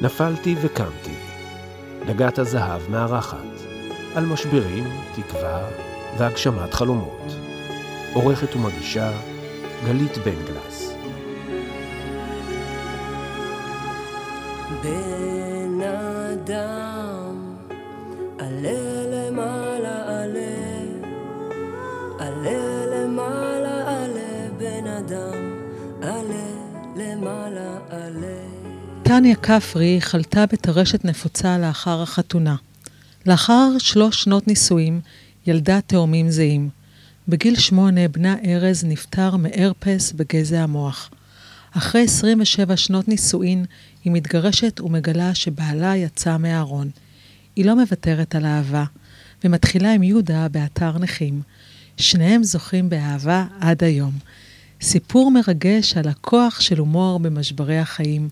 נפלתי וקמתי. דגת הזהב מארחת. על משברים, תקווה והגשמת חלומות. עורכת ומגישה גלית. בן אדם, טניה כפרי חלתה בטרשת נפוצה לאחר החתונה. לאחר שלוש שנות נישואים, ילדה תאומים זהים. בגיל שמונה בנה ארז נפטר מארפס בגזע המוח. אחרי 27 שנות נישואין, היא מתגרשת ומגלה שבעלה יצא מהארון. היא לא מוותרת על אהבה, ומתחילה עם יהודה באתר נכים. שניהם זוכים באהבה עד היום. סיפור מרגש על הכוח של הומור במשברי החיים.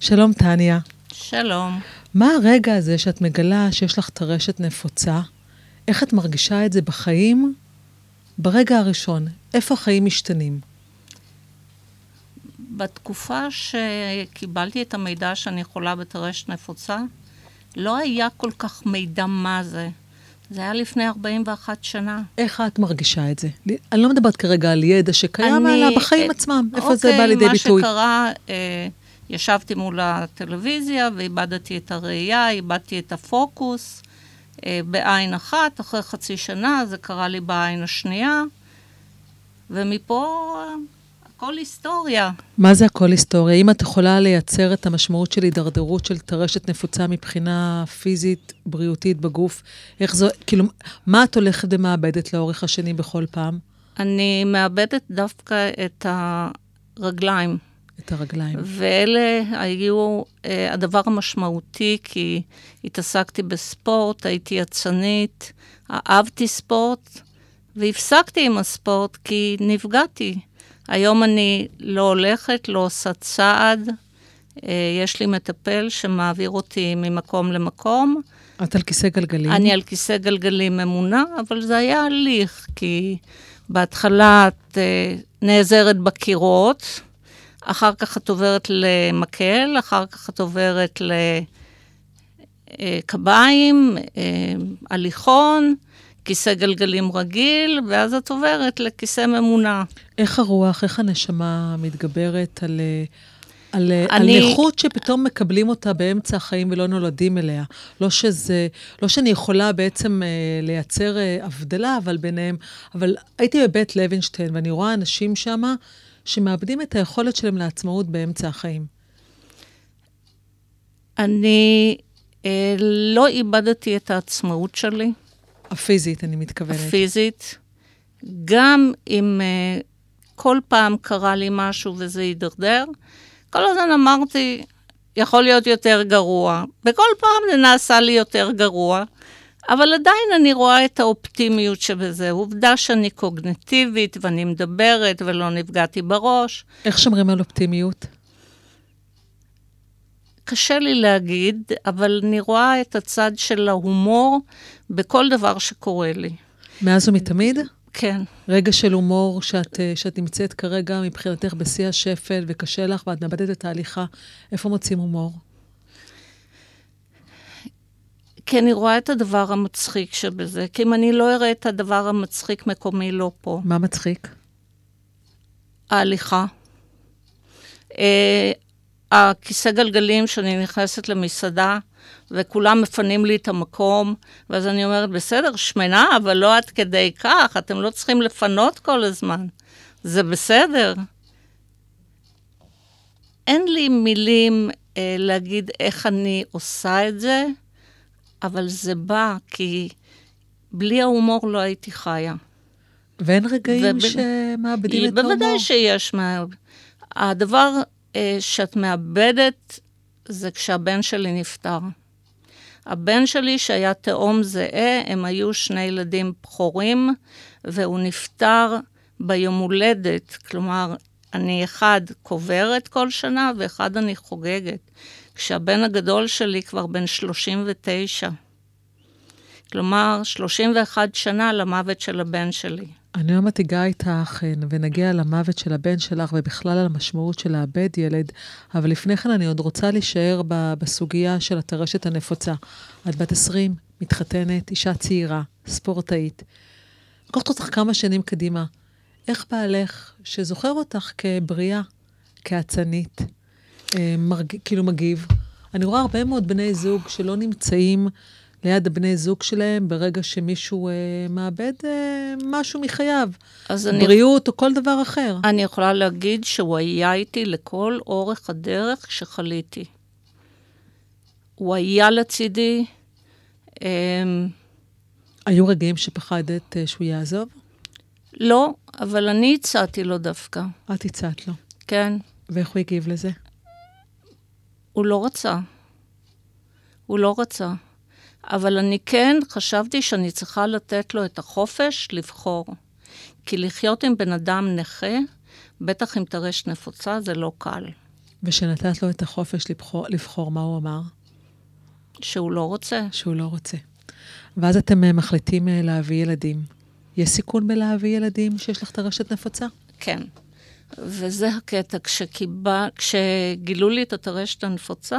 שלום, טניה. שלום. מה הרגע הזה שאת מגלה שיש לך טרשת נפוצה? איך את מרגישה את זה בחיים? ברגע הראשון, איפה החיים משתנים? בתקופה שקיבלתי את המידע שאני חולה בטרשת נפוצה, לא היה כל כך מידע מה זה. זה היה לפני 41 שנה. איך את מרגישה את זה? אני לא מדברת כרגע על ידע שקיים, אני, אלא בחיים את, אה, עצמם. איפה אוקיי, זה בא לידי ביטוי? אוקיי, מה שקרה, אה, ישבתי מול הטלוויזיה ואיבדתי את הראייה, איבדתי את הפוקוס אה, בעין אחת, אחרי חצי שנה זה קרה לי בעין השנייה, ומפה הכל היסטוריה. מה זה הכל היסטוריה? אם את יכולה לייצר את המשמעות של הידרדרות של טרשת נפוצה מבחינה פיזית, בריאותית בגוף, איך זו, כאילו, מה את הולכת ומאבדת לאורך השנים בכל פעם? אני מאבדת דווקא את הרגליים. את הרגליים. ואלה היו uh, הדבר המשמעותי, כי התעסקתי בספורט, הייתי אצנית, אהבתי ספורט, והפסקתי עם הספורט כי נפגעתי. היום אני לא הולכת, לא עושה צעד. Uh, יש לי מטפל שמעביר אותי ממקום למקום. את על כיסא גלגלים? אני על כיסא גלגלים ממונה, אבל זה היה הליך, כי בהתחלה את uh, נעזרת בקירות, אחר כך את עוברת למקל, אחר כך את עוברת לקביים, אה, הליכון, כיסא גלגלים רגיל, ואז את עוברת לכיסא ממונע. איך הרוח, איך הנשמה מתגברת על... על, אני... על נכות שפתאום מקבלים אותה באמצע החיים ולא נולדים אליה. לא שזה, לא שאני יכולה בעצם אה, לייצר אה, הבדלה, אבל ביניהם, אבל הייתי בבית לוינשטיין ואני רואה אנשים שמה שמאבדים את היכולת שלהם לעצמאות באמצע החיים? אני אה, לא איבדתי את העצמאות שלי. הפיזית, אני מתכוונת. הפיזית. גם אם אה, כל פעם קרה לי משהו וזה הידרדר, כל הזמן אמרתי, יכול להיות יותר גרוע. וכל פעם זה נעשה לי יותר גרוע. אבל עדיין אני רואה את האופטימיות שבזה. עובדה שאני קוגנטיבית ואני מדברת ולא נפגעתי בראש. איך שומרים על אופטימיות? קשה לי להגיד, אבל אני רואה את הצד של ההומור בכל דבר שקורה לי. מאז ומתמיד? כן. רגע של הומור שאת, שאת נמצאת כרגע מבחינתך בשיא השפל וקשה לך ואת מאבדת את ההליכה, איפה מוצאים הומור? כי אני רואה את הדבר המצחיק שבזה, כי אם אני לא אראה את הדבר המצחיק, מקומי לא פה. מה מצחיק? ההליכה. אה, הכיסא גלגלים, שאני נכנסת למסעדה, וכולם מפנים לי את המקום, ואז אני אומרת, בסדר, שמנה, אבל לא עד כדי כך, אתם לא צריכים לפנות כל הזמן. זה בסדר. אין לי מילים אה, להגיד איך אני עושה את זה. אבל זה בא כי בלי ההומור לא הייתי חיה. ואין רגעים וב... שמאבדים את ההומור? בוודאי שיש. מה... הדבר שאת מאבדת זה כשהבן שלי נפטר. הבן שלי, שהיה תאום זהה, הם היו שני ילדים בכורים, והוא נפטר ביום הולדת. כלומר, אני אחד קוברת כל שנה, ואחד אני חוגגת. כשהבן הגדול שלי כבר בן 39. כלומר, 31 שנה למוות של הבן שלי. אני מעט אגע איתך אה, ונגיע למוות של הבן שלך ובכלל על המשמעות של לאבד ילד, אבל לפני כן אני עוד רוצה להישאר בסוגיה של הטרשת הנפוצה. את בת 20, מתחתנת, אישה צעירה, ספורטאית. לקחת אותך כמה שנים קדימה. איך בעלך, שזוכר אותך כבריאה, כאצנית, אה, מרג... כאילו מגיב, אני רואה הרבה מאוד בני זוג שלא נמצאים ליד הבני זוג שלהם ברגע שמישהו אה, מאבד אה, משהו מחייו. אז אני, בריאות או כל דבר אחר. אני יכולה להגיד שהוא היה איתי לכל אורך הדרך כשחליתי. הוא היה לצידי. אמ, היו רגעים שפחדת אה, שהוא יעזוב? לא, אבל אני הצעתי לו דווקא, את הצעת לו. כן. ואיך הוא הגיב לזה? הוא לא רצה. הוא לא רצה. אבל אני כן חשבתי שאני צריכה לתת לו את החופש לבחור. כי לחיות עם בן אדם נכה, בטח עם טרשת נפוצה, זה לא קל. ושנתת לו את החופש לבחור, לבחור מה הוא אמר? שהוא לא רוצה. שהוא לא רוצה. ואז אתם אה, מחליטים אה, להביא ילדים. יש סיכון בלהביא ילדים שיש לך טרשת נפוצה? כן. וזה הקטע, כשקיבה, כשגילו לי את הטרשת הנפוצה,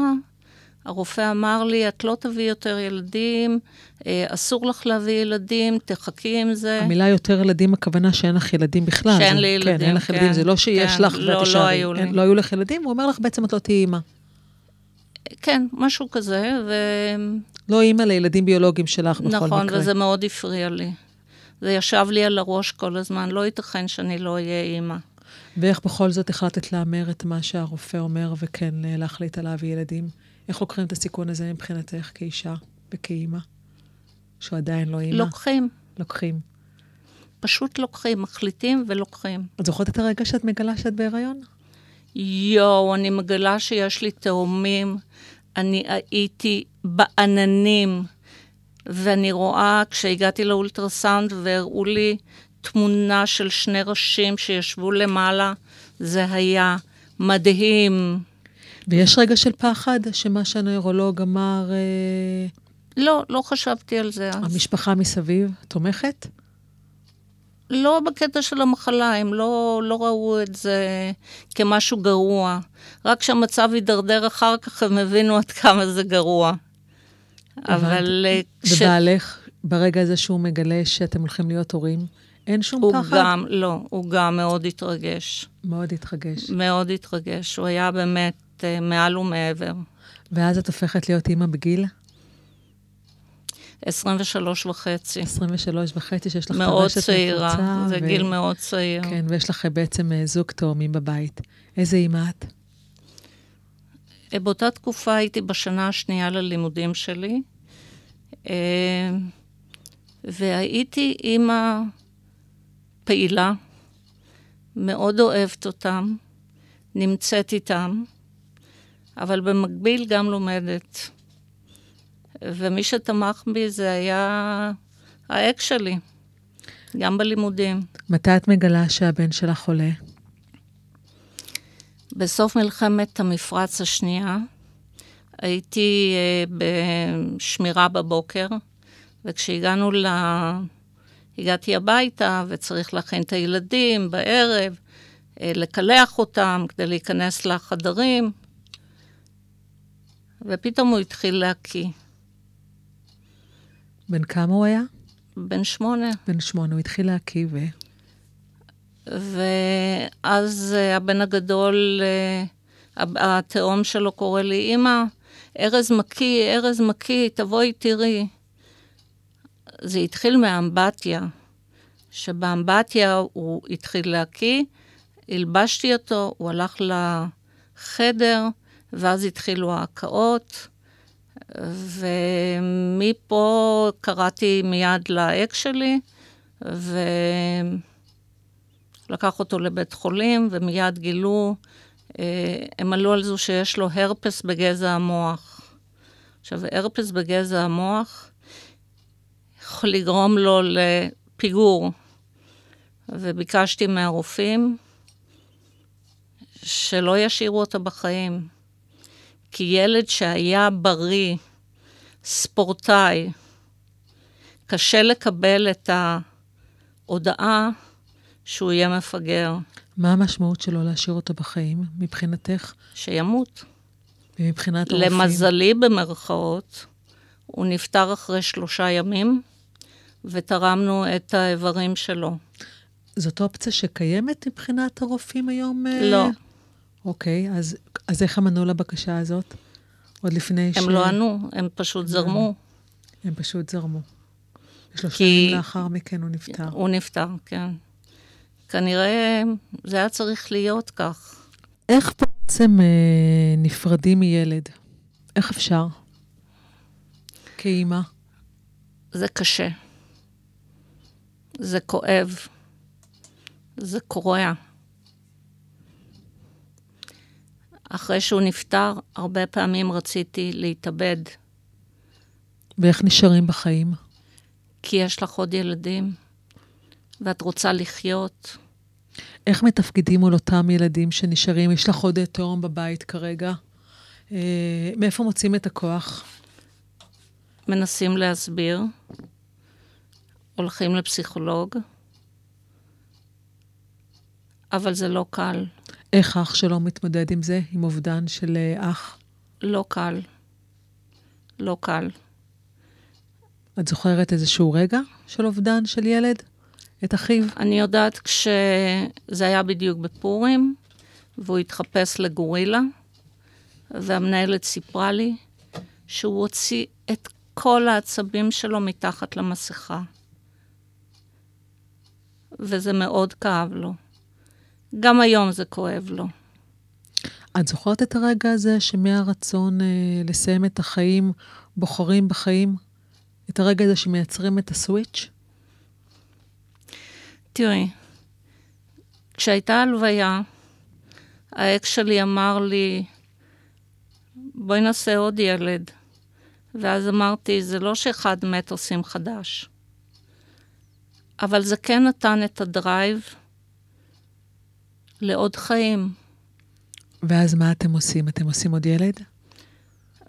הרופא אמר לי, את לא תביא יותר ילדים, אה, אסור לך להביא ילדים, תחכי עם זה. המילה יותר ילדים, הכוונה שאין לך ילדים בכלל. שאין לי ילדים, כן, אין לך כן, ילדים, זה לא שיש כן. לך לא, ואת לא. היו לי. לא היו לך ילדים, הוא אומר לך, בעצם את לא תהיי אימא. כן, משהו כזה, ו... לא אימא לילדים ביולוגיים שלך בכל נכון, מקרה. וזה מאוד הפריע לי. זה ישב לי על הראש כל הזמן, לא ייתכן שאני לא אהיה אימא. ואיך בכל זאת החלטת להמר את מה שהרופא אומר, וכן אה, להחליט על להביא ילדים? איך לוקחים את הסיכון הזה מבחינתך כאישה וכאימא? שהוא עדיין לא אימא? לוקחים, לוקחים. פשוט לוקחים, מחליטים ולוקחים. את זוכרת את הרגע שאת מגלה שאת בהיריון? יואו, אני מגלה שיש לי תאומים, אני הייתי בעננים, ואני רואה, כשהגעתי לאולטרסאונד והראו לי תמונה של שני ראשים שישבו למעלה, זה היה מדהים. ויש רגע של פחד, שמה שהנוירולוג אמר, אה, לא, לא חשבתי על זה אז. המשפחה מסביב תומכת? לא בקטע של המחלה, הם לא, לא ראו את זה כמשהו גרוע. רק כשהמצב הידרדר אחר כך, הם הבינו עד כמה זה גרוע. אבל אה, כש... ובעלך, ברגע הזה שהוא מגלה שאתם הולכים להיות הורים, אין שום הוא פחד? גם, לא, הוא גם מאוד התרגש. מאוד התרגש. מאוד התרגש. הוא היה באמת אה, מעל ומעבר. ואז את הופכת להיות אימא בגיל 23 וחצי. 23 וחצי, שיש לך מאוד טרשת צעירה, נפוצה, זה ו- גיל מאוד צעיר. כן, ויש לך בעצם אה, זוג תאומים בבית. איזה אימא את? אה, באותה תקופה הייתי בשנה השנייה ללימודים שלי, אה, והייתי אימא פעילה, מאוד אוהבת אותם, נמצאת איתם, אבל במקביל גם לומדת. ומי שתמך בי זה היה האקס שלי, גם בלימודים. מתי את מגלה שהבן שלך חולה? בסוף מלחמת המפרץ השנייה, הייתי אה, בשמירה בבוקר, וכשהגענו ל... הגעתי הביתה וצריך להכין את הילדים בערב, אה, לקלח אותם כדי להיכנס לחדרים, ופתאום הוא התחיל להקיא. בן כמה הוא היה? בן שמונה. בן שמונה, הוא התחיל להקיא ו... ואז אה, הבן הגדול, אה, התאום שלו קורא לי, אמא, ארז מקיא, ארז מקיא, תבואי תראי. זה התחיל מהאמבטיה, שבאמבטיה הוא התחיל להקיא, הלבשתי אותו, הוא הלך לחדר, ואז התחילו ההקאות, ומפה קראתי מיד לאקס שלי, ו... לקח אותו לבית חולים, ומיד גילו, אה, הם עלו על זה שיש לו הרפס בגזע המוח. עכשיו, הרפס בגזע המוח יכול לגרום לו לפיגור, וביקשתי מהרופאים שלא ישאירו אותו בחיים. כי ילד שהיה בריא, ספורטאי, קשה לקבל את ההודעה שהוא יהיה מפגר, מה המשמעות שלו להשאיר אותו בחיים, מבחינתך שימות. ומבחינת הרופאים? למזלי, במרכאות, הוא נפטר אחרי שלושה ימים, ותרמנו את האיברים שלו. זאת אופציה שקיימת מבחינת הרופאים היום? אה? לא. אוקיי, אז, אז איך הם ענו לבקשה הזאת? עוד לפני ש... הם לא ענו, הם פשוט זרמו. הם פשוט זרמו. שלושה כי- ימים לאחר מכן הוא נפטר. הוא נפטר, כן. כנראה זה היה צריך להיות כך. איך בעצם אה, נפרדים מילד? איך אפשר? כאימא. זה קשה. זה כואב. זה קורע. אחרי שהוא נפטר, הרבה פעמים רציתי להתאבד, ואיך נשארים בחיים? כי יש לך עוד ילדים, ואת רוצה לחיות. איך מתפקדים מול אותם ילדים שנשארים? יש לך עוד תהום בבית כרגע. אה, מאיפה מוצאים את הכוח? מנסים להסביר, הולכים לפסיכולוג, אבל זה לא קל. איך אח שלו מתמודד עם זה, עם אובדן של אה, אח? לא קל. לא קל. את זוכרת איזשהו רגע של אובדן של ילד? את אחיו? אני יודעת כשזה היה בדיוק בפורים, והוא התחפש לגורילה, והמנהלת סיפרה לי שהוא הוציא את כל העצבים שלו מתחת למסכה. וזה מאוד כאב לו. גם היום זה כואב לו. את זוכרת את הרגע הזה שמהרצון אה, לסיים את החיים, בוחרים בחיים? את הרגע הזה שמייצרים את הסוויץ'? תראי, כשהייתה הלוויה, האקס שלי אמר לי, בואי נעשה עוד ילד. ואז אמרתי, זה לא שאחד מת עושים חדש. אבל זה כן נתן את הדרייב לעוד חיים. ואז מה אתם עושים? אתם עושים עוד ילד?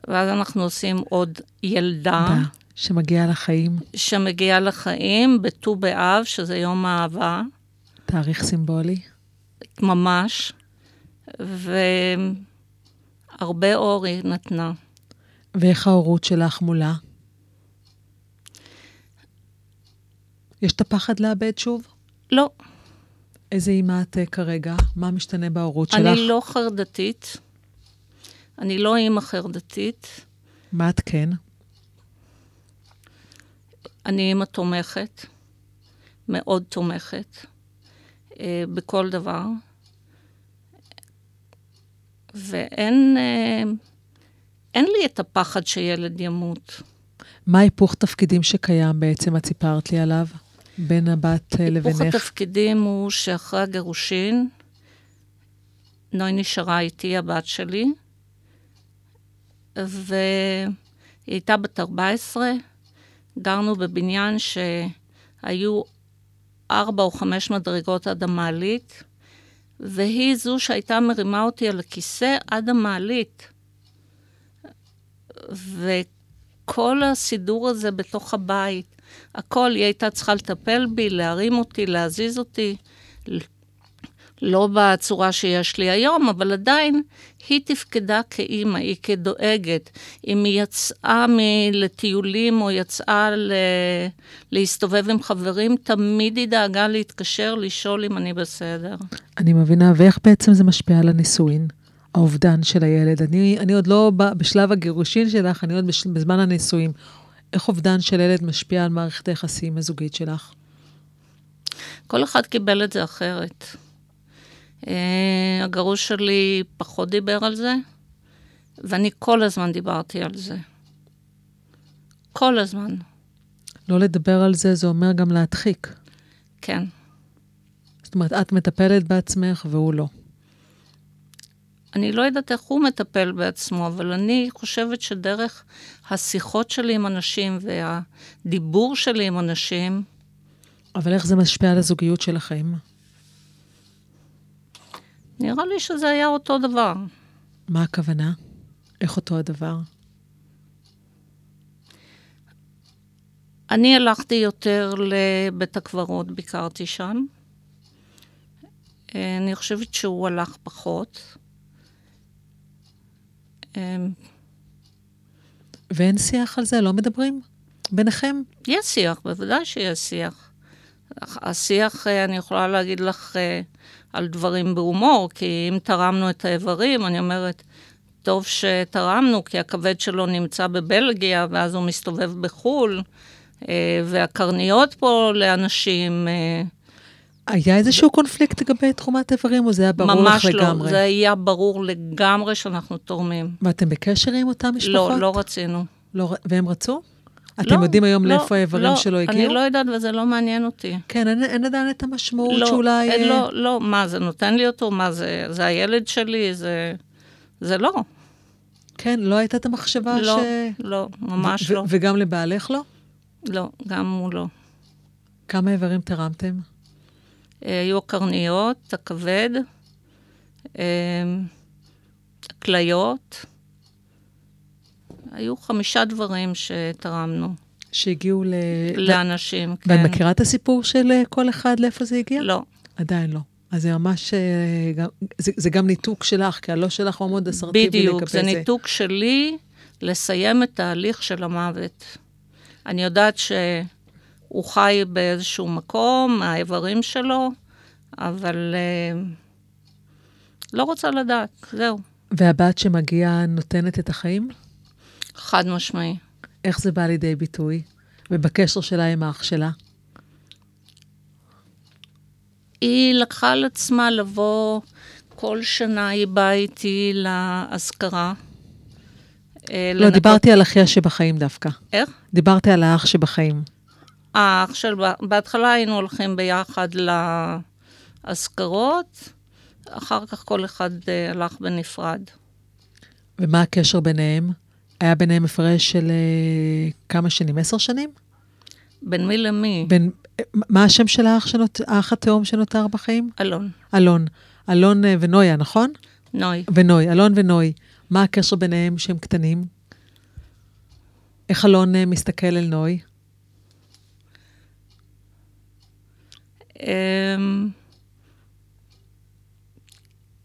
ואז אנחנו עושים עוד ילדה בה, שמגיע לחיים, שמגיעה לחיים בט"ו באב, שזה יום האהבה. תאריך סימבולי. ממש, והרבה אור היא נתנה. ואיך ההורות שלך מולה? יש את הפחד לאבד שוב? לא, איזה אימא את אה, כרגע? מה משתנה בהורות שלך? אני לא חרדתית. אני לא אימא חרדתית. מה את כן? אני אימא תומכת, מאוד תומכת, אה, בכל דבר. ואין אה, אין לי את הפחד שילד ימות. מה היפוך תפקידים שקיים בעצם, את סיפרת לי עליו, בין הבת אה, לבינך? היפוך התפקידים הוא שאחרי הגירושין, נוי נשארה איתי, הבת שלי, והיא הייתה בת 14, גרנו בבניין שהיו ארבע או חמש מדרגות עד המעלית, והיא זו שהייתה מרימה אותי על הכיסא עד המעלית. וכל הסידור הזה בתוך הבית, הכל, היא הייתה צריכה לטפל בי, להרים אותי, להזיז אותי. לא בצורה שיש לי היום, אבל עדיין היא תפקדה כאימא, היא כדואגת. אם היא יצאה מ- לטיולים או יצאה ל- להסתובב עם חברים, תמיד היא דאגה להתקשר, לשאול אם אני בסדר. אני מבינה, ואיך בעצם זה משפיע על הנישואין? האובדן של הילד. אני, אני עוד לא בשלב הגירושין שלך, אני עוד בש, בזמן הנישואים. איך אובדן של ילד משפיע על מערכת היחסים הזוגית שלך? כל אחד קיבל את זה אחרת. Uh, הגרוש שלי פחות דיבר על זה, ואני כל הזמן דיברתי על זה. כל הזמן, לא לדבר על זה, זה אומר גם להדחיק. כן. זאת אומרת, את מטפלת בעצמך והוא לא. אני לא יודעת איך הוא מטפל בעצמו, אבל אני חושבת שדרך השיחות שלי עם אנשים והדיבור שלי עם אנשים, אבל איך זה משפיע על הזוגיות שלכם? נראה לי שזה היה אותו דבר. מה הכוונה? איך אותו הדבר? אני הלכתי יותר לבית הקברות, ביקרתי שם. אה, אני חושבת שהוא הלך פחות. אה, ואין שיח על זה? לא מדברים ביניכם? יש שיח, בוודאי שיש שיח. השיח, אה, אני יכולה להגיד לך אה, על דברים בהומור, כי אם תרמנו את האיברים, אני אומרת, טוב שתרמנו, כי הכבד שלו נמצא בבלגיה, ואז הוא מסתובב בחו"ל, אה, והקרניות פה לאנשים... היה איזשהו קונפליקט לגבי תרומת איברים, או זה היה ברור לך לגמרי? ממש לא, זה היה ברור לגמרי שאנחנו תורמים. ואתם בקשר עם אותן משפחות? לא, לא רצינו. לא, והם רצו? אתם לא, יודעים היום לא, לאיפה האיברים לא, שלו הגיעו? אני לא יודעת וזה לא מעניין אותי. כן, אין, אין עדיין את המשמעות לא, שאולי... אין, לא, לא, מה, זה נותן לי אותו? מה, זה, זה הילד שלי? זה, זה לא. כן, לא הייתה את המחשבה לא, ש... לא, ממש לא. וגם לבעלך לא? לא, גם הוא לא. כמה איברים תרמתם? אה, היו הקרניות, הכבד, אה, הכליות. היו חמישה דברים שתרמנו. שהגיעו ל... לאנשים, כן. ואת מכירה את הסיפור של אה, כל אחד, לאיפה זה הגיע? לא. עדיין לא. אז זה ממש, זה, זה גם ניתוק שלך, כי הלא שלך הוא מאוד אסרטיבי לגבי זה. בדיוק, זה ניתוק שלי לסיים את ההליך של המוות. אני יודעת שהוא חי באיזשהו מקום, האיברים שלו, אבל אה, לא רוצה לדעת, זהו. והבת שמגיעה נותנת את החיים? חד משמעי. איך זה בא לידי ביטוי? ובקשר שלה עם האח שלה? היא לקחה על עצמה לבוא, כל שנה היא באה איתי לאזכרה. אה, לא, לנקות... דיברתי על אחיה שבחיים דווקא. איך? דיברתי על האח שבחיים. האח של... בהתחלה היינו הולכים ביחד לאזכרות, אחר כך כל אחד uh, הלך בנפרד. ומה הקשר ביניהם? היה ביניהם הפרש של uh, כמה שנים? עשר שנים? בין מי למי? בין, מה השם של האח, שנות, האח התאום שנותר בחיים? אלון. אלון. אלון ונויה, נכון? נוי. ונוי, אלון ונוי. מה הקשר ביניהם שהם קטנים? איך אלון מסתכל אל נוי?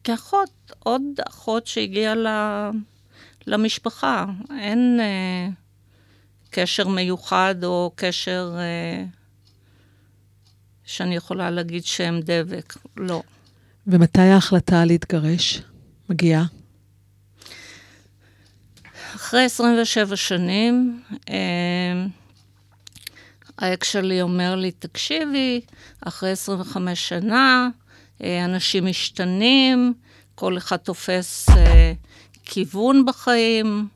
כאחות, עוד אחות שהגיעה. למשפחה. אין אה, קשר מיוחד או קשר אה, שאני יכולה להגיד שהם דבק, לא. ומתי ההחלטה להתגרש מגיעה? אחרי 27 שנים, אה, האקס שלי אומר לי, תקשיבי, אחרי 25 שנה, אה, אנשים משתנים, כל אחד תופס אה, כיוון בחיים,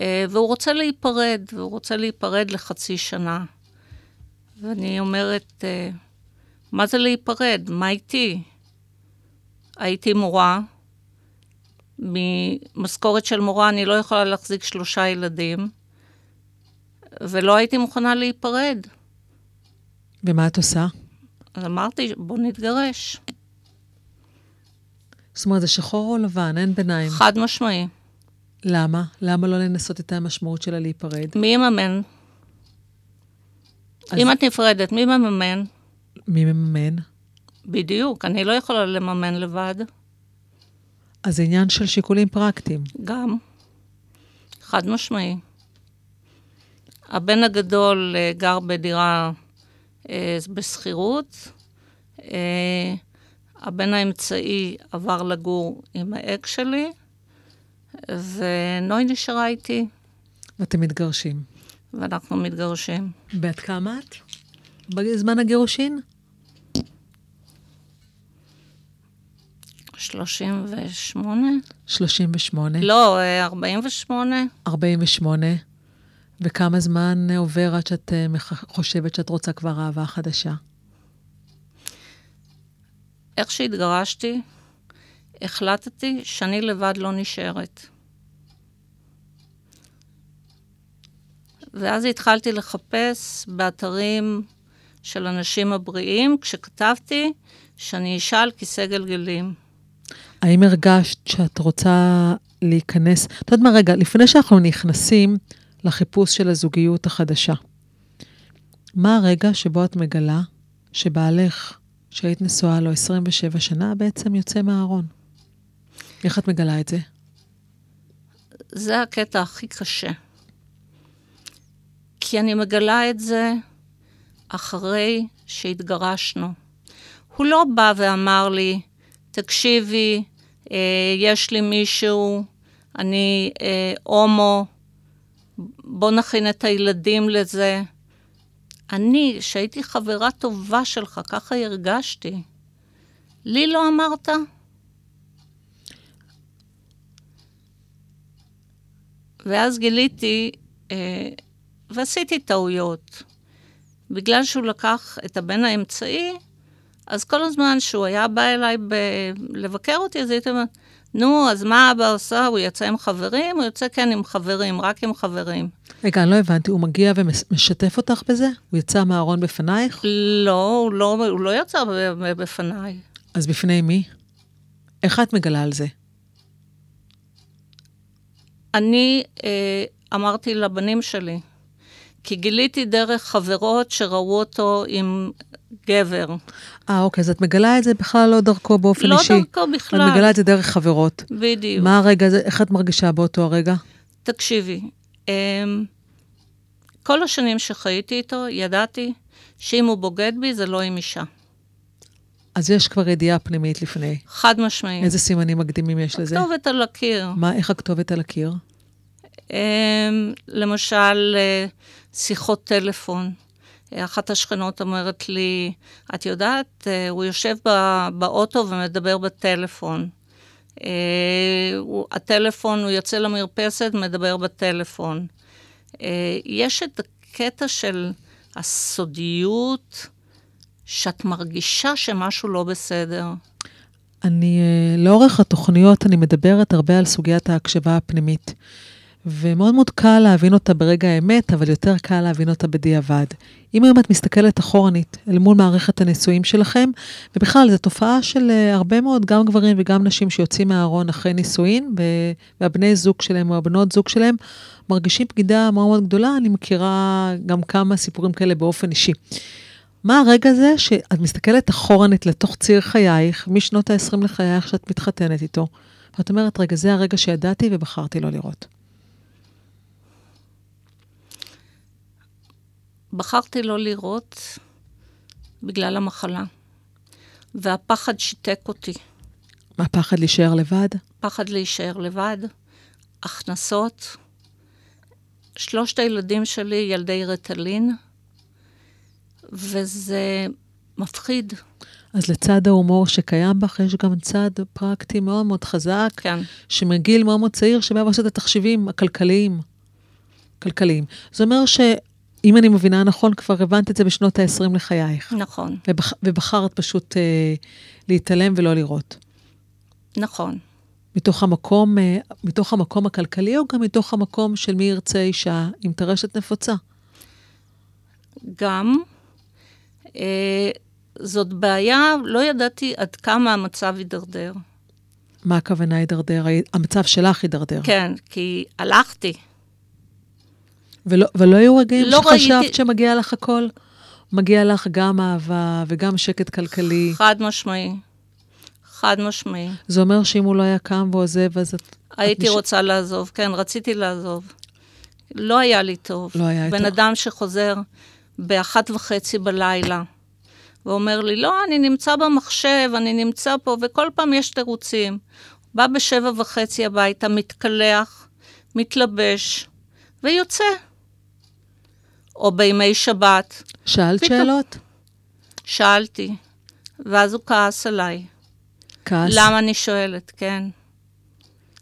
אה, והוא רוצה להיפרד, והוא רוצה להיפרד לחצי שנה. ואני אומרת, אה, מה זה להיפרד? מה איתי? הייתי מורה. ממשכורת של מורה אני לא יכולה להחזיק שלושה ילדים, ולא הייתי מוכנה להיפרד. ומה את עושה? אז אמרתי, בוא נתגרש. זאת אומרת, זה שחור או לבן, אין ביניים. חד משמעי. למה? למה לא לנסות את המשמעות שלה להיפרד? מי יממן? אז... אם את נפרדת, מי מממן? מי מממן? בדיוק, אני לא יכולה לממן לבד. אז זה עניין של שיקולים פרקטיים. גם. חד משמעי. הבן הגדול uh, גר בדירה uh, בשכירות. Uh, הבן האמצעי עבר לגור עם האקס שלי, ונוי נשארה איתי. ואתם מתגרשים. ואנחנו מתגרשים. בת כמה את? בזמן הגירושין? 38. 38? לא, 48. 48. וכמה זמן עובר עד שאת אה, חושבת שאת רוצה כבר אהבה חדשה? איך שהתגרשתי, החלטתי שאני לבד לא נשארת. ואז התחלתי לחפש באתרים של אנשים הבריאים, כשכתבתי שאני אישה על כיסא גלגלים. האם הרגשת שאת רוצה להיכנס... את יודעת מה, רגע, לפני שאנחנו נכנסים לחיפוש של הזוגיות החדשה, מה הרגע שבו את מגלה שבעלך שהיית נשואה לו 27 שנה, בעצם יוצא מהארון. איך את מגלה את זה? זה הקטע הכי קשה. כי אני מגלה את זה אחרי שהתגרשנו. הוא לא בא ואמר לי, תקשיבי, אה, יש לי מישהו, אני אה, הומו, בוא נכין את הילדים לזה. אני, שהייתי חברה טובה שלך, ככה הרגשתי. לי לא אמרת? ואז גיליתי, אה, ועשיתי טעויות. בגלל שהוא לקח את הבן האמצעי, אז כל הזמן שהוא היה בא אליי ב- לבקר אותי, אז הייתי אומרת, נו, אז מה אבא עושה? הוא יוצא עם חברים? הוא יוצא כן עם חברים, רק עם חברים. רגע, אני לא הבנתי, הוא מגיע ומשתף אותך בזה? הוא יצא מהארון בפנייך? לא, הוא לא, הוא לא יצא בפניי. אז בפני מי? איך את מגלה על זה? אני אה, אמרתי לבנים שלי, כי גיליתי דרך חברות שראו אותו עם גבר. אה, אוקיי, אז את מגלה את זה בכלל לא דרכו באופן לא אישי. דרכו את בכלל. מגלה את זה דרך חברות. בדיוק. מה הרגע הזה, איך את מרגישה באותו הרגע? תקשיבי, אמ, כל השנים שחייתי איתו, ידעתי שאם הוא בוגד בי, זה לא עם אישה. אז יש כבר ידיעה פנימית לפני. חד משמעית. איזה סימנים מקדימים יש לזה? כתובת על הקיר. מה, איך הכתובת על הקיר? אמ, למשל, אה, שיחות טלפון. אחת השכנות אומרת לי, את יודעת, אה, הוא יושב ב- באוטו ומדבר בטלפון. אה, הטלפון, הוא יוצא למרפסת, מדבר בטלפון. אה, יש את הקטע של הסודיות, שאת מרגישה שמשהו לא בסדר. אני, לאורך התוכניות אני מדברת הרבה על סוגיית ההקשבה הפנימית. ומאוד מאוד קל להבין אותה ברגע האמת, אבל יותר קל להבין אותה בדיעבד. אם היום את מסתכלת אחורנית אל מול מערכת הנישואים שלכם, ובכלל, זו תופעה של אה, הרבה מאוד, גם גברים וגם נשים שיוצאים מהארון אחרי נישואין, והבני זוג שלהם או הבנות זוג שלהם מרגישים בגידה מאוד מאוד גדולה. אני מכירה גם כמה סיפורים כאלה באופן אישי. מה הרגע הזה שאת מסתכלת אחורנית לתוך ציר חייך, משנות ה-20 לחייך שאת מתחתנת איתו, ואת אומרת, רגע, זה הרגע שידעתי ובחרתי לא לראות. בחרתי לא לראות בגלל המחלה, והפחד שיתק אותי. מה, פחד להישאר לבד? פחד להישאר לבד, הכנסות. שלושת הילדים שלי ילדי רטלין, וזה מפחיד, אז לצד ההומור שקיים בך, יש גם צד פרקטי מאוד מאוד חזק, כן. שמגיל מאוד מאוד צעיר, שבא לעשות את התחשיבים הכלכליים. כלכליים. זה אומר שאם אני מבינה נכון, כבר הבנת את זה בשנות ה-20 לחייך. נכון, ובח, ובחרת פשוט אה, להתעלם ולא לראות. נכון. מתוך המקום, אה, מתוך המקום הכלכלי, או גם מתוך המקום של מי ירצה אישה עם טרשת נפוצה? גם, אה, זאת בעיה, לא ידעתי עד כמה המצב הידרדר. מה הכוונה הידרדר? המצב שלך הידרדר. כן, כי הלכתי. ולא, ולא היו רגעים לא שחשבת ראיתי- שמגיע לך הכל? מגיע לך גם אהבה וגם שקט כלכלי. חד משמעי. חד משמעי. זה אומר שאם הוא לא היה קם ועוזב, אז את... הייתי את נש- רוצה לעזוב, כן, רציתי לעזוב. לא היה לי טוב. לא היה בן טוב. אדם שחוזר באחת וחצי בלילה, ואומר לי, לא, אני נמצא במחשב, אני נמצא פה, וכל פעם יש תירוצים. בא בשבע וחצי הביתה, מתקלח, מתלבש, ויוצא. או בימי שבת. שאלת פתאום- שאלות? שאלתי, ואז הוא כעס עליי. כעס? למה אני שואלת, כן.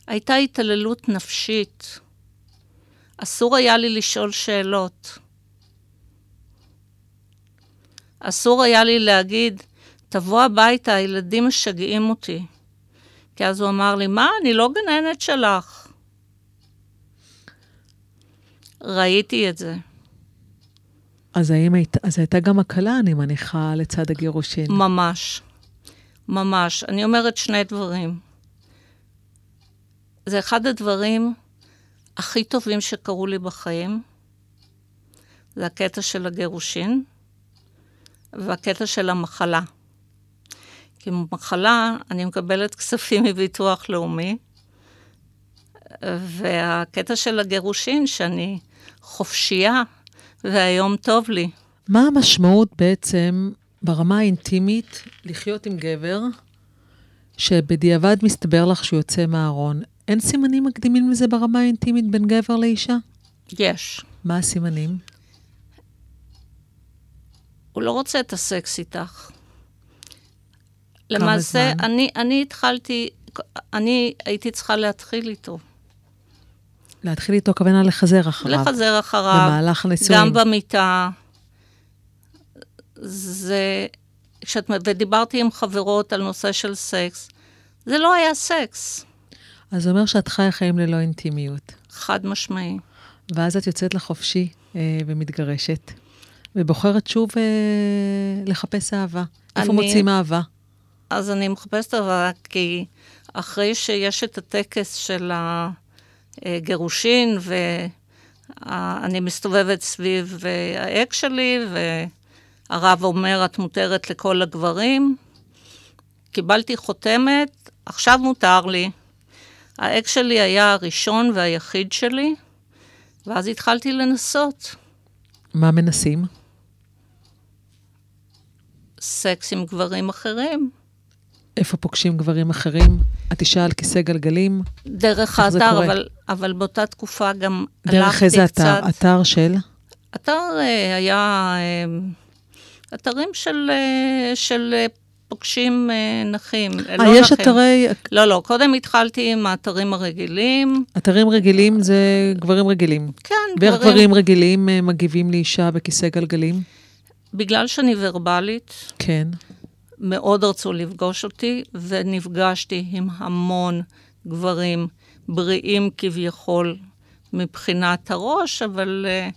הייתה התעללות נפשית. אסור היה לי לשאול שאלות. אסור היה לי להגיד, תבוא הביתה, הילדים משגעים אותי. כי אז הוא אמר לי, מה, אני לא גננת שלך. ראיתי את זה, אז האם היית, אז הייתה גם הקלה, אני מניחה, לצד הגירושין. ממש. ממש. אני אומרת שני דברים. זה אחד הדברים הכי טובים שקרו לי בחיים. זה הקטע של הגירושין והקטע של המחלה. כי במחלה אני מקבלת כספים מביטוח לאומי, והקטע של הגירושין, שאני חופשייה, והיום טוב לי. מה המשמעות בעצם ברמה האינטימית לחיות עם גבר, שבדיעבד מסתבר לך שהוא יוצא מהארון? אין סימנים מקדימים לזה ברמה האינטימית בין גבר לאישה? יש. מה הסימנים? הוא לא רוצה את הסקס איתך. למעשה, זמן? אני, אני התחלתי, אני הייתי צריכה להתחיל איתו. להתחיל איתו הכוונה לחזר אחריו. לחזר אחריו, במהלך הנישואים. גם במיטה. זה, כשאת, ודיברתי עם חברות על נושא של סקס, זה לא היה סקס, אז זה אומר שאת חיה חיים ללא אינטימיות. חד משמעי. ואז את יוצאת לחופשי אה, ומתגרשת, ובוחרת שוב אה, לחפש אהבה. איפה אני- מוצאים אהבה? אז אני מחפשת אבל, כי אחרי שיש את הטקס של הגירושין, ואני מסתובבת סביב אה, האקס שלי, והרב אומר, את מותרת לכל הגברים, קיבלתי חותמת, עכשיו מותר לי. האקס שלי היה הראשון והיחיד שלי, ואז התחלתי לנסות מה מנסים? סקס עם גברים אחרים. איפה פוגשים גברים אחרים? את אישה על כיסא גלגלים? דרך האתר? אבל, אבל באותה תקופה גם דרך הלכתי איזה קצת... אתר? אתר של? אתר אה, היה אה, אתרים של, אה, של פוגשים נכים. אה, יש אתרי... לא, לא, קודם התחלתי עם האתרים הרגילים. אתרים רגילים זה גברים רגילים. כן, ואיך גברים רגילים מגיבים לאישה בכיסא גלגלים? בגלל שאני ורבלית, כן. מאוד רצו לפגוש אותי, ונפגשתי עם המון גברים בריאים כביכול מבחינת הראש, אבל uh,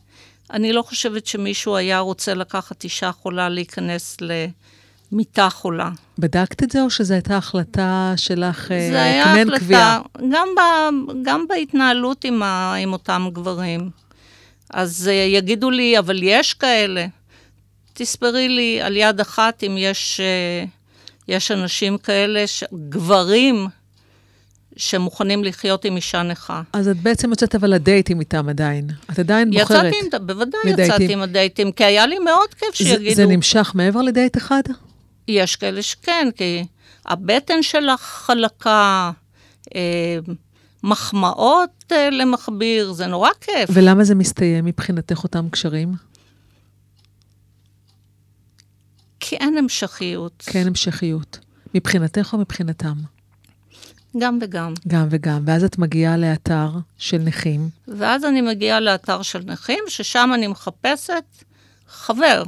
אני לא חושבת שמישהו היה רוצה לקחת אישה חולה להיכנס למיטה חולה. בדקת את זה, או שזו הייתה החלטה שלך אה, זה היה החלטה, קביעה? גם, ב, גם בהתנהלות עם, ה, עם אותם גברים. אז uh, יגידו לי, אבל יש כאלה. תספרי לי על יד אחת אם יש, uh, יש אנשים כאלה, ש... גברים, שמוכנים לחיות עם אישה נכה. אז את בעצם יוצאת אבל לדייטים איתם עדיין. את עדיין בוחרת. יצאתי, בוודאי לדייטים. יצאתי עם הדייטים, כי היה לי מאוד כיף זה, שיגידו, זה נמשך מעבר לדייט אחד? יש כאלה שכן, כי הבטן שלך חלקה, אה, מחמאות אה, למכביר, זה נורא כיף. ולמה זה מסתיים מבחינתך אותם קשרים? כי אין המשכיות. כן המשכיות. מבחינתך או מבחינתם? גם וגם. גם וגם. ואז את מגיעה לאתר של נכים. ואז אני מגיעה לאתר של נכים, ששם אני מחפשת חבר.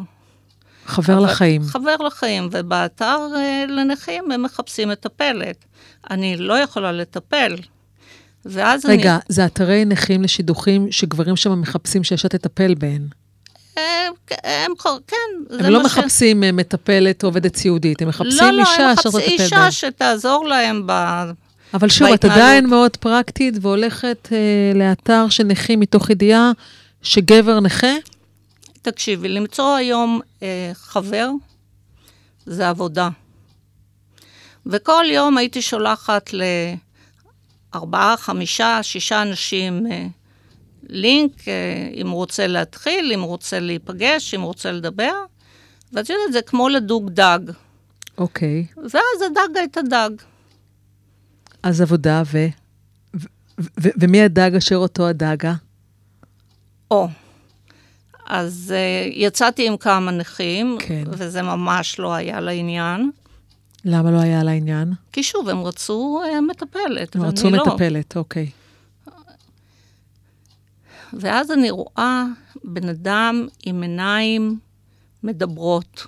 חבר אבל- לחיים. חבר לחיים, ובאתר אה, לנכים הם מחפשים מטפלת. אני לא יכולה לטפל. ואז רגע, אני... זה אתרי נכים לשידוכים שגברים שם מחפשים שאישה תטפל בהן. הם, הם, כן, הם לא מה ש- מחפשים אה, מטפלת או עובדת סיעודית, הם מחפשים לא, לא, אישה הם אשר מחפשים תטפל אישה בהן. שתעזור להם ב... אבל שוב, את. עדיין מאוד פרקטית והולכת אה, לאתר של נכים מתוך ידיעה שגבר נכה, תקשיבי, למצוא היום אה, חבר זה עבודה. וכל יום הייתי שולחת לארבעה, חמישה, שישה אנשים אה, לינק, אה, אם הוא רוצה להתחיל, אם הוא רוצה להיפגש, אם הוא רוצה לדבר. ואת יודעת, זה כמו לדוג דג. אוקיי, ואז הדג את הדג. אז עבודה ו... ו- ו- ומי הדג אשר אותו הדגה? או. אז uh, יצאתי עם כמה נכים, כן. וזה ממש לא היה לעניין. למה לא היה על העניין? כי שוב, הם רצו uh, מטפלת, הם רצו לא. מטפלת, אוקיי. ואז אני רואה בן אדם עם עיניים מדברות.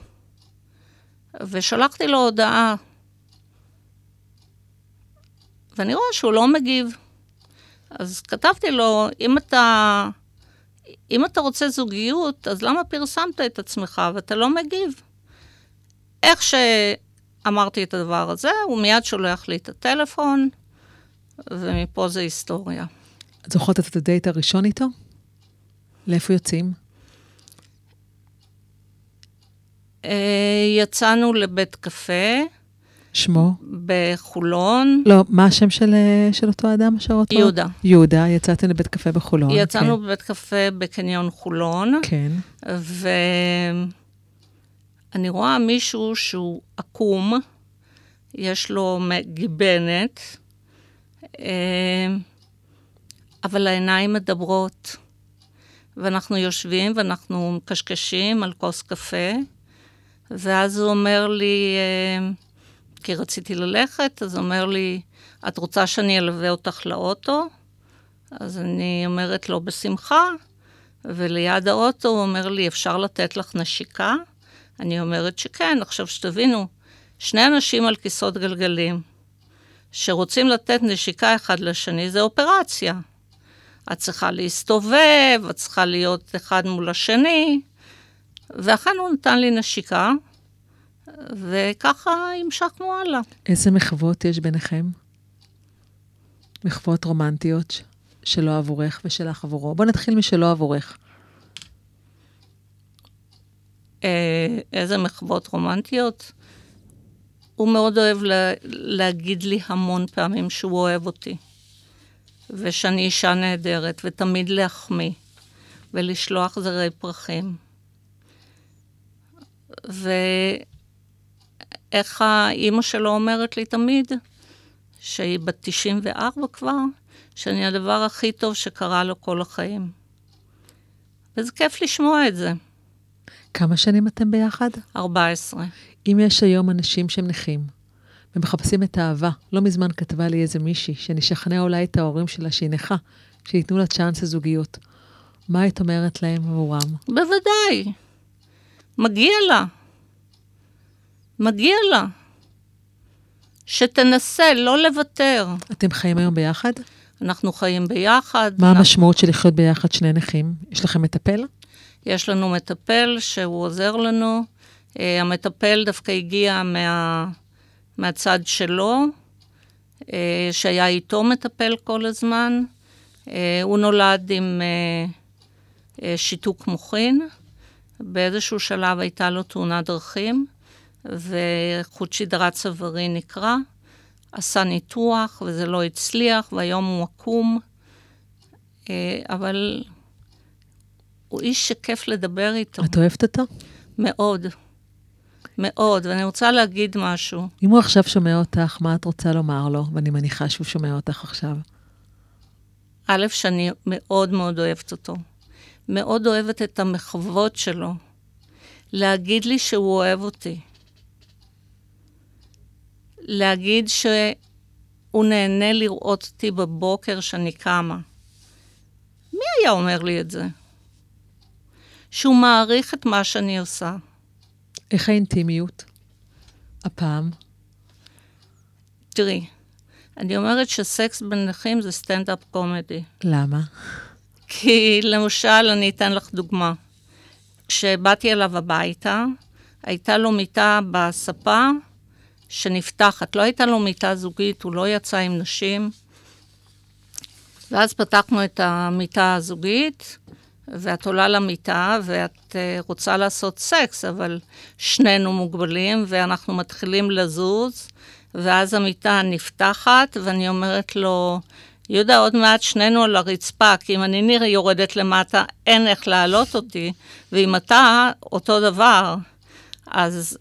ושלחתי לו הודעה. ואני רואה שהוא לא מגיב. אז כתבתי לו, אם אתה, אם אתה רוצה זוגיות, אז למה פרסמת את עצמך ואתה לא מגיב? איך שאמרתי את הדבר הזה, הוא מיד שולח לי את הטלפון, ומפה זה היסטוריה. את זוכרת את הדייט הראשון איתו? לאיפה יוצאים? אה, יצאנו לבית קפה, שמו? בחולון. לא, מה השם של, אה, של אותו אדם אשר אותו? יהודה. יהודה, יצאתם לבית קפה בחולון. יצאנו כן. בבית קפה בקניון חולון, כן. ואני רואה מישהו שהוא עקום, יש לו גיבנת, אה, אבל העיניים מדברות. ואנחנו יושבים ואנחנו מקשקשים על כוס קפה, ואז הוא אומר לי, אה, כי רציתי ללכת, אז הוא אומר לי, את רוצה שאני אלווה אותך לאוטו? אז אני אומרת לו, בשמחה. וליד האוטו הוא אומר לי, אפשר לתת לך נשיקה? אני אומרת שכן. עכשיו שתבינו, שני אנשים על כיסאות גלגלים, שרוצים לתת נשיקה אחד לשני, זה אופרציה. את צריכה להסתובב, את צריכה להיות אחד מול השני, ואכן הוא נתן לי נשיקה, וככה המשכנו הלאה. איזה מחוות יש ביניכם? מחוות רומנטיות שלא עבורך ושלך עבורו. בוא נתחיל משלא עבורך. אה, איזה מחוות רומנטיות. הוא מאוד אוהב לה, להגיד לי המון פעמים שהוא אוהב אותי, ושאני אישה נהדרת, ותמיד להחמיא, ולשלוח זרי פרחים. ואיך האימא שלו אומרת לי תמיד, שהיא בת 94 כבר, שאני הדבר הכי טוב שקרה לו כל החיים. וזה כיף לשמוע את זה. כמה שנים אתם ביחד? 14. אם יש היום אנשים שהם נכים ומחפשים את האהבה, לא מזמן כתבה לי איזה מישהי, שנשכנע אולי את ההורים שלה שהיא נכה, שייתנו לה צ'אנס לזוגיות. מה היית אומרת להם עבורם? בוודאי. מגיע לה. מגיע לה. שתנסה, לא לוותר. אתם חיים היום ביחד? אנחנו חיים ביחד. מה אנחנו- המשמעות של לחיות ביחד שני נכים? יש לכם מטפל? יש לנו מטפל שהוא עוזר לנו. Uh, המטפל דווקא הגיע מה, מהצד שלו, uh, שהיה איתו מטפל כל הזמן. Uh, הוא נולד עם uh, uh, שיתוק מוחין. באיזשהו שלב הייתה לו תאונת דרכים, וחוט שדרת צווארי נקרע. עשה ניתוח, וזה לא הצליח, והיום הוא עקום. Uh, אבל הוא איש שכיף לדבר איתו. את אוהבת אותו? מאוד. מאוד, ואני רוצה להגיד משהו. אם הוא עכשיו שומע אותך, מה את רוצה לומר לו? ואני מניחה שהוא שומע אותך עכשיו. א', שאני מאוד מאוד אוהבת אותו. מאוד אוהבת את המחוות שלו. להגיד לי שהוא אוהב אותי. להגיד שהוא נהנה לראות אותי בבוקר שאני קמה. מי היה אומר לי את זה? שהוא מעריך את מה שאני עושה. איך האינטימיות? הפעם? תראי, אני אומרת שסקס בין נכים זה סטנדאפ קומדי. למה? כי למשל, אני אתן לך דוגמה. כשבאתי אליו הביתה, הייתה לו מיטה בספה שנפתחת. לא הייתה לו מיטה זוגית, הוא לא יצא עם נשים. ואז פתחנו את המיטה הזוגית, ואת עולה למיטה, ואת uh, רוצה לעשות סקס, אבל שנינו מוגבלים, ואנחנו מתחילים לזוז, ואז המיטה נפתחת, ואני אומרת לו, יהודה, עוד מעט שנינו על הרצפה, כי אם אני נראה יורדת למטה, אין איך להעלות אותי, ואם אתה, אותו דבר. אז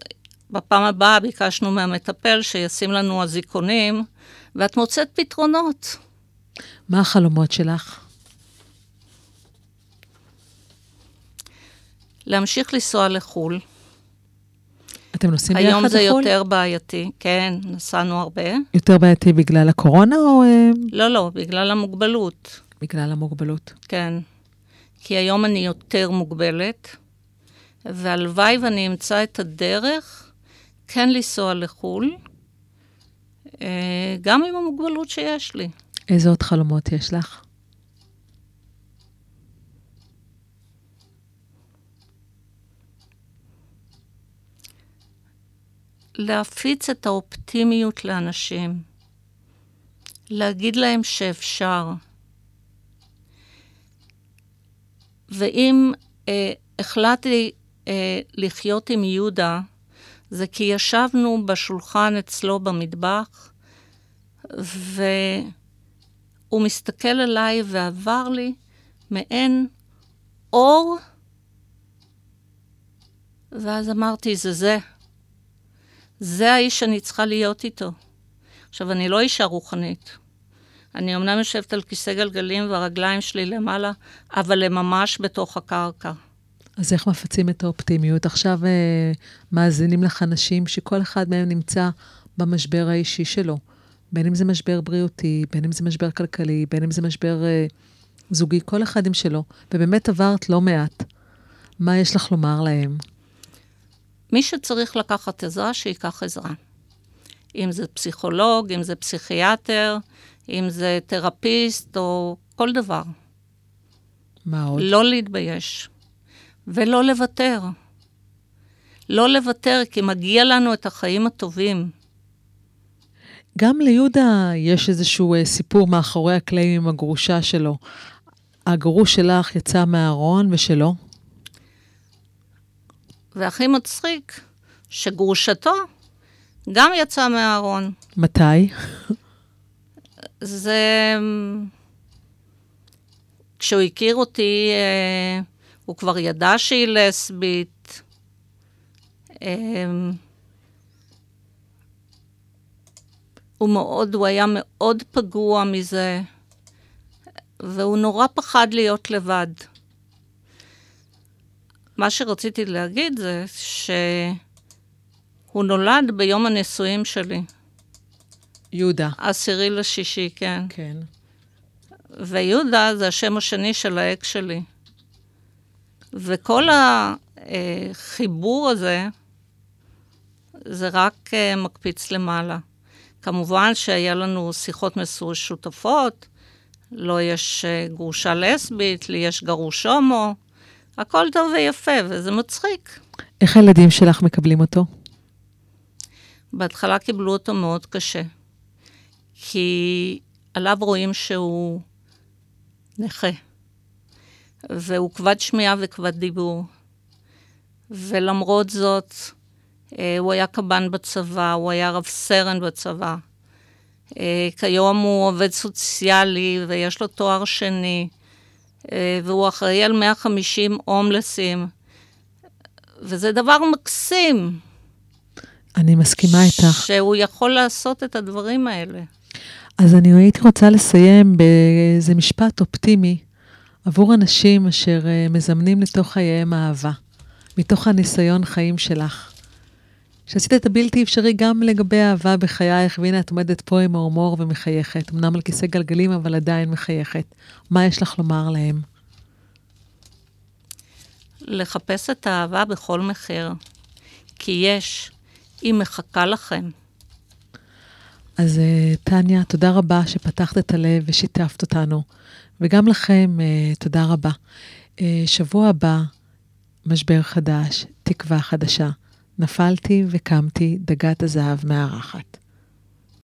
בפעם הבאה ביקשנו מהמטפל שישים לנו אזיקונים, ואת מוצאת פתרונות. מה החלומות שלך? להמשיך לנסוע לחו"ל. אתם נוסעים ביחד לחו"ל? היום זה יותר בעייתי, כן, נסענו הרבה. יותר בעייתי בגלל הקורונה או אה, לא, לא, בגלל המוגבלות, בגלל המוגבלות? כן. כי היום אני יותר מוגבלת, והלוואי ואני אמצא את הדרך כן לנסוע לחו"ל, אה, גם עם המוגבלות שיש לי. איזה עוד חלומות יש לך? להפיץ את האופטימיות לאנשים, להגיד להם שאפשר. ואם אה, החלטתי אה, לחיות עם יהודה, זה כי ישבנו בשולחן אצלו במטבח, והוא מסתכל עליי ועבר לי מעין אור, ואז אמרתי, זה זה. זה האיש שאני צריכה להיות איתו. עכשיו, אני לא אישה רוחנית. אני אמנם יושבת על כיסא גלגלים והרגליים שלי למעלה, אבל הם ממש בתוך הקרקע. אז איך מפצים את האופטימיות? עכשיו אה, מאזינים לך אנשים שכל אחד מהם נמצא במשבר האישי שלו. בין אם זה משבר בריאותי, בין אם זה משבר כלכלי, בין אם זה משבר אה, זוגי, כל אחד עם שלו. ובאמת עברת לא מעט. מה יש לך לומר להם? מי שצריך לקחת עזרה, שייקח עזרה. אם זה פסיכולוג, אם זה פסיכיאטר, אם זה תרפיסט או כל דבר. מה עוד? לא להתבייש. ולא לוותר. לא לוותר, כי מגיע לנו את החיים הטובים. גם ליהודה יש איזשהו אה, סיפור מאחורי הקלעים עם הגרושה שלו. הגרוש שלך יצא מהארון ושלו? והכי מצחיק, שגרושתו גם יצאה מהארון. מתי? זה... כשהוא הכיר אותי, אה, הוא כבר ידע שהיא לסבית. אה, הוא מאוד, הוא היה מאוד פגוע מזה, והוא נורא פחד להיות לבד. מה שרציתי להגיד זה שהוא נולד ביום הנישואים שלי. יהודה. עשירי לשישי, כן. כן. ויהודה זה השם השני של האקס שלי. וכל החיבור הזה, זה רק אה, מקפיץ למעלה. כמובן שהיה לנו שיחות משותפות, לא יש אה, גרושה לסבית, לי יש גרוש הומו, הכל טוב ויפה, וזה מצחיק. איך הילדים שלך מקבלים אותו? בהתחלה קיבלו אותו מאוד קשה, כי עליו רואים שהוא נכה, והוא כבד שמיעה וכבד דיבור. ולמרות זאת, אה, הוא היה קב"ן בצבא, הוא היה רב סרן בצבא. אה, כיום הוא עובד סוציאלי ויש לו תואר שני, והוא אחראי על 150 הומלסים. וזה דבר מקסים. אני מסכימה איתך. שהוא יכול לעשות את הדברים האלה. אז אני הייתי רוצה לסיים באיזה משפט אופטימי עבור אנשים אשר מזמנים לתוך חייהם אהבה, מתוך הניסיון חיים שלך. שעשית את הבלתי אפשרי גם לגבי אהבה בחייך, והנה את עומדת פה עם ההומור ומחייכת. אמנם על כיסא גלגלים, אבל עדיין מחייכת. מה יש לך לומר להם? לחפש את האהבה בכל מחיר. כי יש, היא מחכה לכם. אז uh, טניה, תודה רבה שפתחת את הלב ושיתפת אותנו. וגם לכם, uh, תודה רבה. Uh, שבוע הבא, משבר חדש, תקווה חדשה. נפלתי וקמתי, דגת הזהב מארחת.